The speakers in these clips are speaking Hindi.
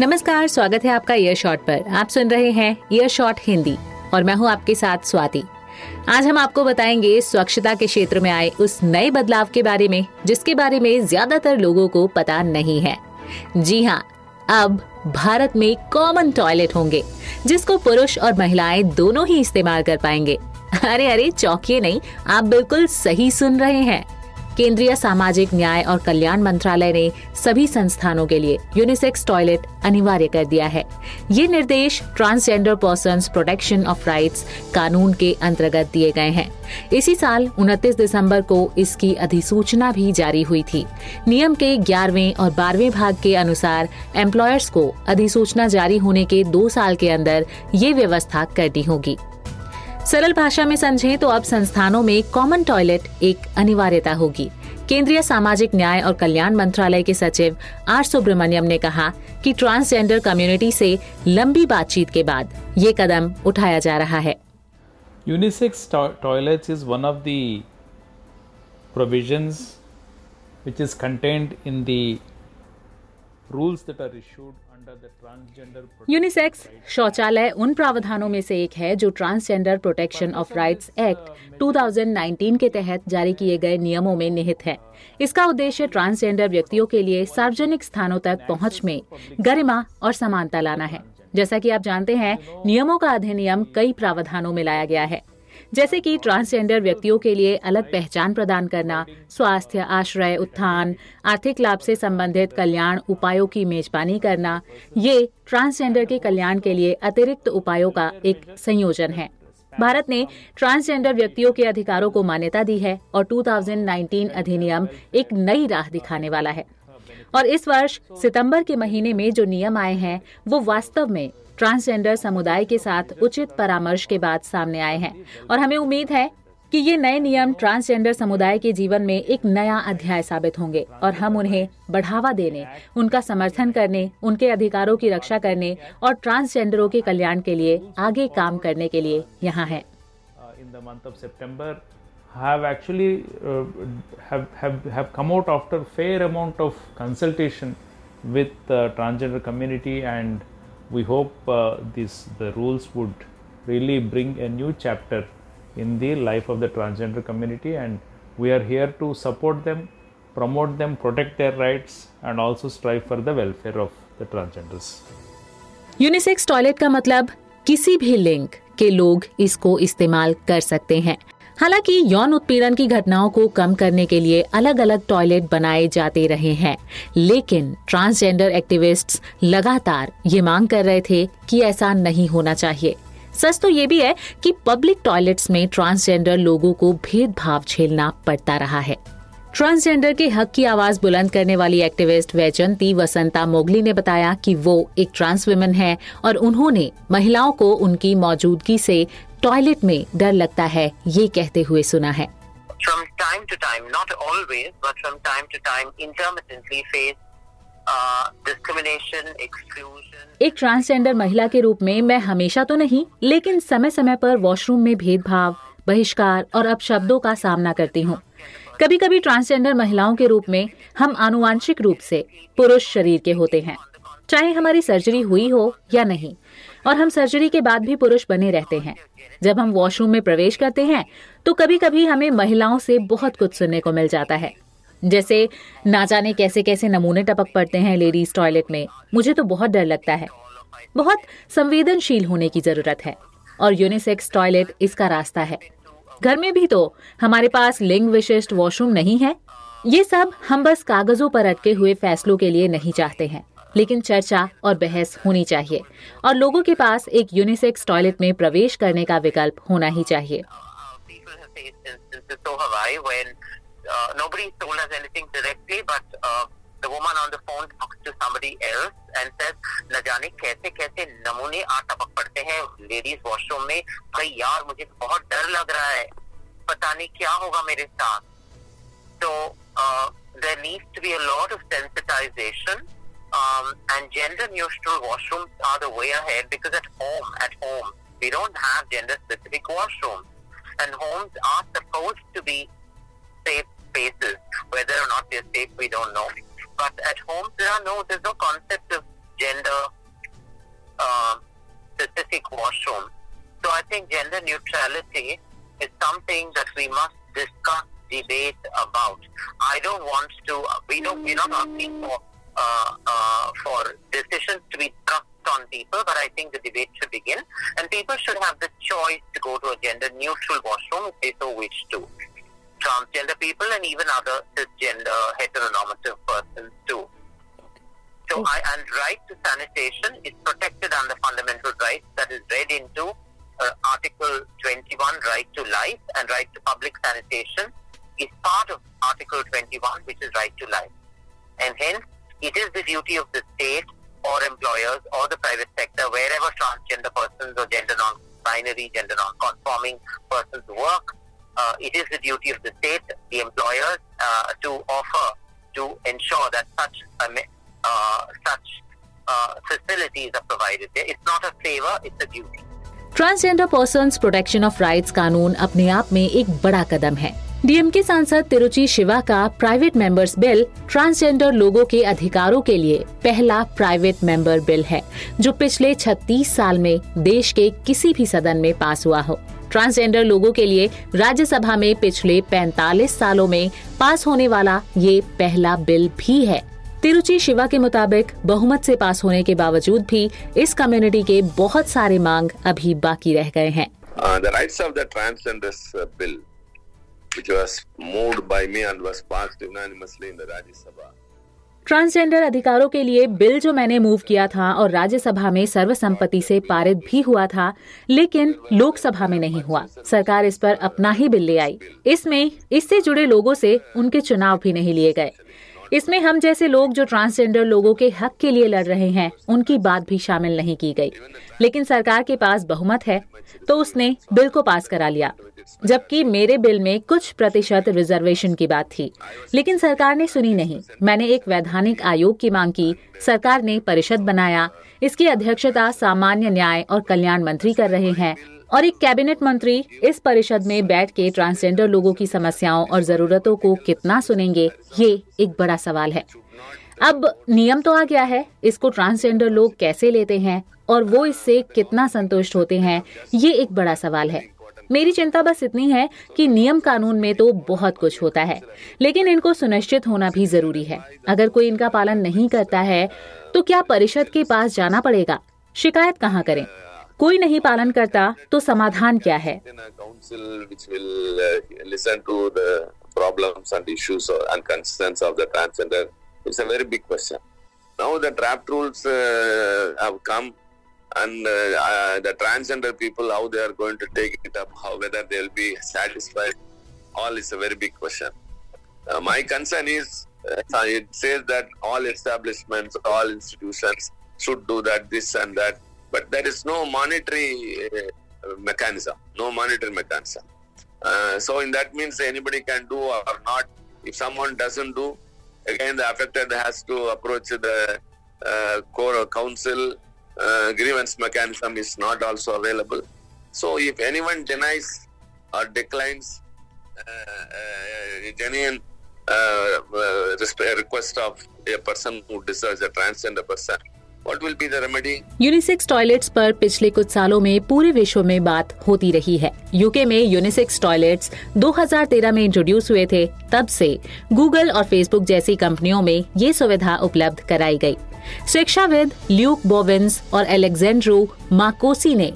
नमस्कार, स्वागत है आपका ईयर शॉट पर। आप सुन रहे हैं ईयर शॉट हिंदी और मैं हूँ आपके साथ स्वाति। आज हम आपको बताएँगे स्वच्छता के क्षेत्र में आए उस नए बदलाव के बारे में, जिसके बारे में ज़्यादातर लोगों को पता नहीं है। जी हाँ अब भारत में कॉमन टॉयलेट होंगे, जिसको पुरुष और महिलाएँ दोनों ही इस्तेमाल कर पाएँगे। अरे अरे, चौकिए नहीं, आप बिल्कुल सही सुन रहे हैं। केंद्रीय सामाजिक न्याय और कल्याण मंत्रालय ने सभी संस्थानों के लिए यूनिसेक्स टॉयलेट अनिवार्य कर दिया है। ये निर्देश transgender person protection of rights कानून के अंतर्गत दिए गए हैं। इसी साल 29 दिसंबर को इसकी अधिसूचना भी जारी हुई थी। नियम के ग्यारहवें और बारहवें भाग के अनुसार एम्प्लॉयर्स को अधिसूचना जारी होने के दो साल के अंदर ये व्यवस्था करनी होगी। सरल भाषा में समझें तो अब संस्थानों में कॉमन टॉयलेट एक अनिवार्यता होगी। केंद्रीय सामाजिक न्याय और कल्याण मंत्रालय के सचिव आर सुब्रमण्यम ने कहा कि ट्रांसजेंडर कम्युनिटी से लंबी बातचीत के बाद ये कदम उठाया जा रहा है। Unisex toilets is one of the provisions which is contained in the rules that are issued unisex शौचालय उन प्रावधानों में से एक है जो transgender protection of rights act 2019 के तहत जारी किए गए नियमों में निहित है। इसका उद्देश्य ट्रांसजेंडर व्यक्तियों के लिए सार्वजनिक स्थानों तक पहुँच में गरिमा और समानता लाना है। जैसा कि आप जानते हैं नियमों का अधिनियम कई प्रावधानों में लाया गया है। जैसे कि ट्रांसजेंडर व्यक्तियों के लिए अलग पहचान प्रदान करना, स्वास्थ्य, आश्रय, उत्थान, आर्थिक लाभ से संबंधित कल्याण उपायों की मेजबानी करना, ये ट्रांसजेंडर के कल्याण के लिए अतिरिक्त उपायों का एक संयोजन है। भारत ने ट्रांसजेंडर व्यक्तियों के अधिकारों को मान्यता दी है और 2019 अधिनियम एक नई राह दिखाने वाला है। और इस वर्ष सितंबर के महीने में जो नियम आए हैं, वो वास्तव में ट्रांसजेंडर समुदाय के साथ उचित परामर्श के बाद सामने आए हैं और हमें उम्मीद है कि ये नए नियम ट्रांसजेंडर समुदाय के जीवन में एक नया अध्याय साबित होंगे और हम उन्हें बढ़ावा देने, उनका समर्थन करने, उनके अधिकारों की रक्षा करने और ट्रांसजेंडरों के कल्याण के लिए आगे काम करने के लिए यहाँ है। With the transgender community and we hope uh, this the rules would really bring a new chapter in the life of the transgender community and we are here to support them promote them protect their rights and also strive for the welfare of the transgenders unisex toilet का मतलब किसी भी लिंग के लोग इसको इस्तेमाल कर सकते हैं हालाँकि यौन उत्पीड़न की घटनाओं को कम करने के लिए अलग अलग टॉयलेट बनाए जाते रहे हैं। लेकिन ट्रांसजेंडर एक्टिविस्ट्स लगातार ये मांग कर रहे थे कि ऐसा नहीं होना चाहिए। सच तो ये भी है कि पब्लिक टॉयलेट्स में ट्रांसजेंडर लोगों को भेदभाव झेलना पड़ता रहा है। ट्रांसजेंडर के हक की आवाज़ बुलंद करने वाली एक्टिविस्ट वैजंती वसंता मोगली ने बताया कि वो एक ट्रांस वुमेन है और उन्होंने महिलाओं को उनकी मौजूदगी से टॉयलेट में डर लगता है ये कहते हुए सुना है। From time to time, not always, but from time to time, intermittently face uh, discrimination, exclusion. एक ट्रांसजेंडर महिला के रूप में मैं हमेशा तो नहीं लेकिन समय समय पर वॉशरूम में भेदभाव बहिष्कार और अपशब्दों का सामना करती हूँ। कभी कभी ट्रांसजेंडर महिलाओं के रूप में हम आनुवांशिक रूप से पुरुष शरीर के होते हैं। चाहे हमारी सर्जरी हुई हो या नहीं। और हम सर्जरी के बाद भी पुरुष बने रहते हैं। जब हम वॉशरूम में प्रवेश करते हैं तो कभी कभी हमें महिलाओं से बहुत कुछ सुनने को मिल जाता है। जैसे, ना जाने कैसे कैसे नमूने टपक पड़ते हैं लेडीज़ टॉयलेट में। मुझे तो बहुत डर लगता है। बहुत संवेदनशील होने की ज़रूरत है। और यूनिसेक्स टॉयलेट इसका रास्ता है। घर में भी तो हमारे पास लिंग विशिष्ट वॉशरूम नहीं है। ये सब हम बस कागजों पर अटके हुए फैसलों के लिए नहीं चाहते हैं। लेकिन चर्चा और बहस होनी चाहिए और लोगों के पास एक यूनिसेक्स टॉयलेट में प्रवेश करने का विकल्प होना ही चाहिए। न जाने कैसे कैसे नमूने टपक पड़ते हैं लेडीज़ वॉशरूम में। भाई यार, मुझे बहुत डर लग रहा है। पता नहीं क्या होगा मेरे साथ। तो there needs to be a lot of sensitization um, and gender neutral washrooms are the way ahead because at home, at home, we don't have gender specific washrooms. And homes are supposed to be safe spaces. Whether or not they're safe, we don't know. But at home, there are no, there's no concept of gender um specific washroom. So I think gender neutrality is something that we must discuss, debate about. I don't want to. We don't. We're not asking for uh, uh, for decisions to be thrust on people, but I think the debate should begin, and people should have the choice to go to a gender neutral washroom if they so wish to. Transgender people and even other cisgender heteronormative persons too. So, I, and right to sanitation is protected under fundamental rights that is read into uh, Article 21, right to life, and right to public sanitation is part of Article 21, which is right to life And hence, it is the duty of the state or employers or the private sector, wherever transgender persons or gender non-binary, gender non-conforming persons work, uh, it is the duty of the state, the employers, uh, to offer, to ensure that such uh, such uh, facilities are provided there. It's not a favor, it's a duty. Transgender person protection of rights कानून अपने आप में एक बड़ा कदम है डीएमके सांसद तिरुचि शिवा का प्राइवेट मेंबर्स बिल ट्रांसजेंडर लोगों के अधिकारों के लिए पहला प्राइवेट मेंबर बिल है जो पिछले 36 साल में देश के किसी भी सदन में पास हुआ हो। ट्रांसजेंडर लोगों के लिए राज्यसभा में पिछले 45 सालों में पास होने वाला ये पहला बिल भी है। तिरुचि शिवा के मुताबिक बहुमत से पास होने के बावजूद भी इस कम्युनिटी के बहुत सारे मांग अभी बाकी रह गए हैं। Uh, which was moved by me and was passed unanimously in the Rajya Sabha. Transgender अधिकारों के लिए बिल जो मैंने मूव किया था और राज्यसभा में सर्वसम्मति से पारित भी हुआ था, लेकिन लोकसभा में नहीं हुआ। सरकार इस पर अपना ही बिल ले आई। इसमें, इससे जुड़े लोगों से उनके चुनाव भी नहीं लिए गए। इसमें हम जैसे लोग जो ट्रांसजेंडर लोगों के हक के लिए लड़ रहे हैं, उनकी बात भी शामिल नहीं की गई। लेकिन सरकार के पास बहुमत है तो उसने बिल को पास करा लिया, जबकि मेरे बिल में कुछ प्रतिशत रिजर्वेशन की बात थी। लेकिन सरकार ने सुनी नहीं। मैंने एक वैधानिक आयोग की मांग की, सरकार ने परिषद बनाया, इसकी अध्यक्षता सामान्य न्याय और कल्याण मंत्री कर रहे हैं और एक कैबिनेट मंत्री इस परिषद में बैठ के ट्रांसजेंडर लोगों की समस्याओं और जरूरतों को कितना सुनेंगे, ये एक बड़ा सवाल है। अब नियम तो आ गया है, इसको ट्रांसजेंडर लोग कैसे लेते हैं और वो इससे कितना संतुष्ट होते हैं, ये एक बड़ा सवाल है। मेरी चिंता बस इतनी है कि नियम कानून में तो बहुत कुछ होता है, लेकिन इनको सुनिश्चित होना भी ज़रूरी है। अगर कोई इनका पालन नहीं करता है तो क्या परिषद के पास जाना पड़ेगा? शिकायत कहाँ करें? कोई नहीं पालन करता तो समाधान क्या है. It's a very big question. Now the draft rules uh, have come, and uh, uh, the transgender people how they are going to take it up, how whether they will be satisfied, all is a very big question. Uh, my concern is uh, it says that all establishments, all institutions should do that, this and that but there is no monetary uh, mechanism, no monetary mechanism. Uh, so in that means anybody can do or not. If someone doesn't do, again the affected has to approach the uh, core council. Uh, grievance mechanism is not also available. So if anyone denies or declines uh, uh, genuine uh, request of a person who deserves a transgender person, unisex toilets पर पिछले कुछ सालों में पूरे विश्व में बात होती रही है। यूके में यूनिसेक्स टॉयलेट्स 2013 में इंट्रोड्यूस हुए थे, तब से गूगल और फेसबुक जैसी कंपनियों में ये सुविधा उपलब्ध कराई गई। शिक्षाविद ल्यूक बोविंस और एलेक्जेंड्रो माकोसी ने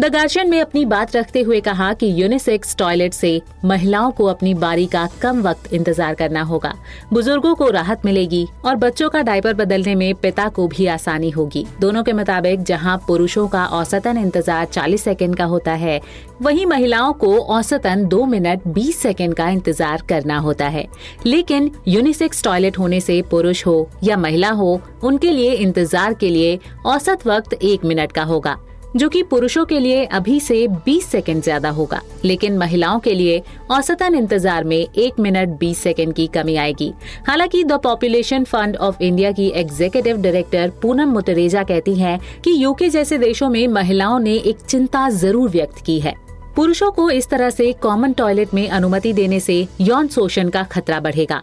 द गार्जियन में अपनी बात रखते हुए कहा कि यूनिसेक्स टॉयलेट से महिलाओं को अपनी बारी का कम वक्त इंतज़ार करना होगा। बुज़ुर्गों को राहत मिलेगी और बच्चों का डायपर बदलने में पिता को भी आसानी होगी। दोनों के मुताबिक, जहाँ पुरुषों का औसतन इंतज़ार 40 सेकंड का होता है, वहीं महिलाओं को औसतन दो मिनट बीस सेकेंड का इंतज़ार करना होता है। लेकिन यूनिसेक्स टॉयलेट होने से पुरुष हो या महिला हो, उनके लिए इंतज़ार के लिए औसत वक्त एक मिनट का होगा। जो कि पुरुषों के लिए अभी से 20 सेकंड ज़्यादा होगा लेकिन महिलाओं के लिए औसतन इंतज़ार में एक मिनट 20 सेकंड की कमी आएगी। हालाँकि the population fund of India की एग्जीक्यूटिव डायरेक्टर पूनम मुतरेजा कहती हैं कि यूके जैसे देशों में महिलाओं ने एक चिंता ज़रूर व्यक्त की है। पुरुषों को इस तरह से कॉमन टॉयलेट में अनुमति देने से यौन शोषण का खतरा बढ़ेगा।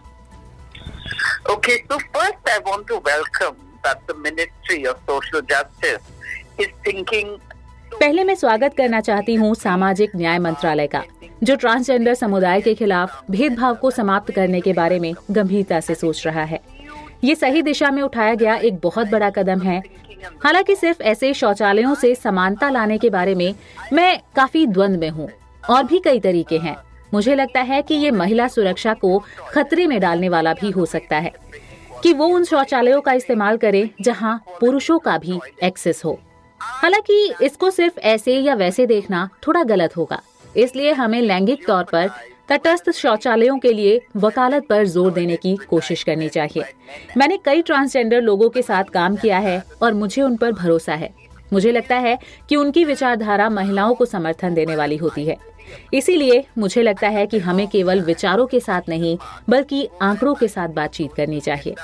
Okay, so पहले मैं स्वागत करना चाहती हूँ सामाजिक न्याय मंत्रालय का, जो ट्रांसजेंडर समुदाय के खिलाफ भेदभाव को समाप्त करने के बारे में गंभीरता से सोच रहा है। ये सही दिशा में उठाया गया एक बहुत बड़ा कदम है। हालाँकि सिर्फ़ ऐसे शौचालयों से समानता लाने के बारे में मैं काफ़ी द्वंद में हूँ, और भी कई तरीके हैं। मुझे लगता है कि ये महिला सुरक्षा को खतरे में डालने वाला भी हो सकता है, कि वो उन शौचालयों का इस्तेमाल करे जहाँ पुरुषों का भी एक्सेस हो। हालाँकि इसको सिर्फ़ ऐसे या वैसे देखना थोड़ा गलत होगा। इसलिए हमें लैंगिक तौर पर तटस्थ शौचालयों के लिए वकालत पर ज़ोर देने की कोशिश करनी चाहिए। मैंने कई ट्रांसजेंडर लोगों के साथ काम किया है और मुझे उन पर भरोसा है। मुझे लगता है कि उनकी विचारधारा महिलाओं को समर्थन देने वाली होती है। इसीलिए मुझे लगता है कि हमें केवल विचारों के साथ नहीं, बल्कि आंकड़ों के साथ बातचीत करनी चाहिए।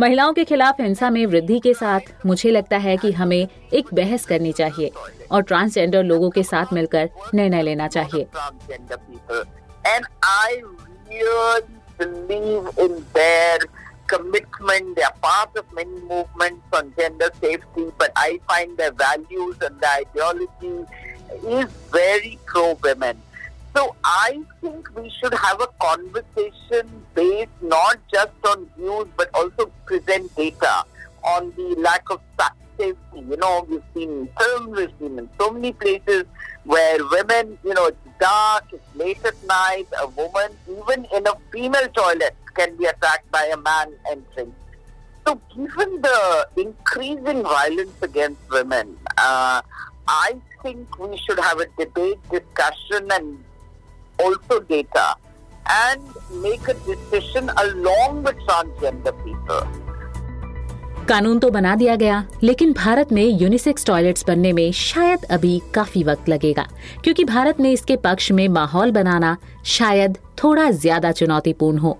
महिलाओं के खिलाफ हिंसा में वृद्धि के साथ मुझे लगता है कि हमें एक बहस करनी चाहिए और ट्रांसजेंडर लोगों के साथ मिलकर निर्णय लेना चाहिए commitment. They are part of many movements on gender safety, but I find their values and their ideology is very pro women. So I think we should have a conversation based not just on views but also present data on the lack of safety. You know, we've seen films, we've seen in so many places where women, you know, it's dark, it's late at night, a woman, even in a female toilet, can be attacked by a man entering. So, given the increasing violence against women, uh, I think we should have a debate, discussion, and also data, and make a decision along with transgender people. कानून तो बना दिया गया लेकिन भारत में यूनिसेक्स टॉयलेट्स बनने में शायद अभी काफ़ी वक्त लगेगा क्योंकि भारत में इसके पक्ष में माहौल बनाना शायद थोड़ा ज़्यादा चुनौतीपूर्ण हो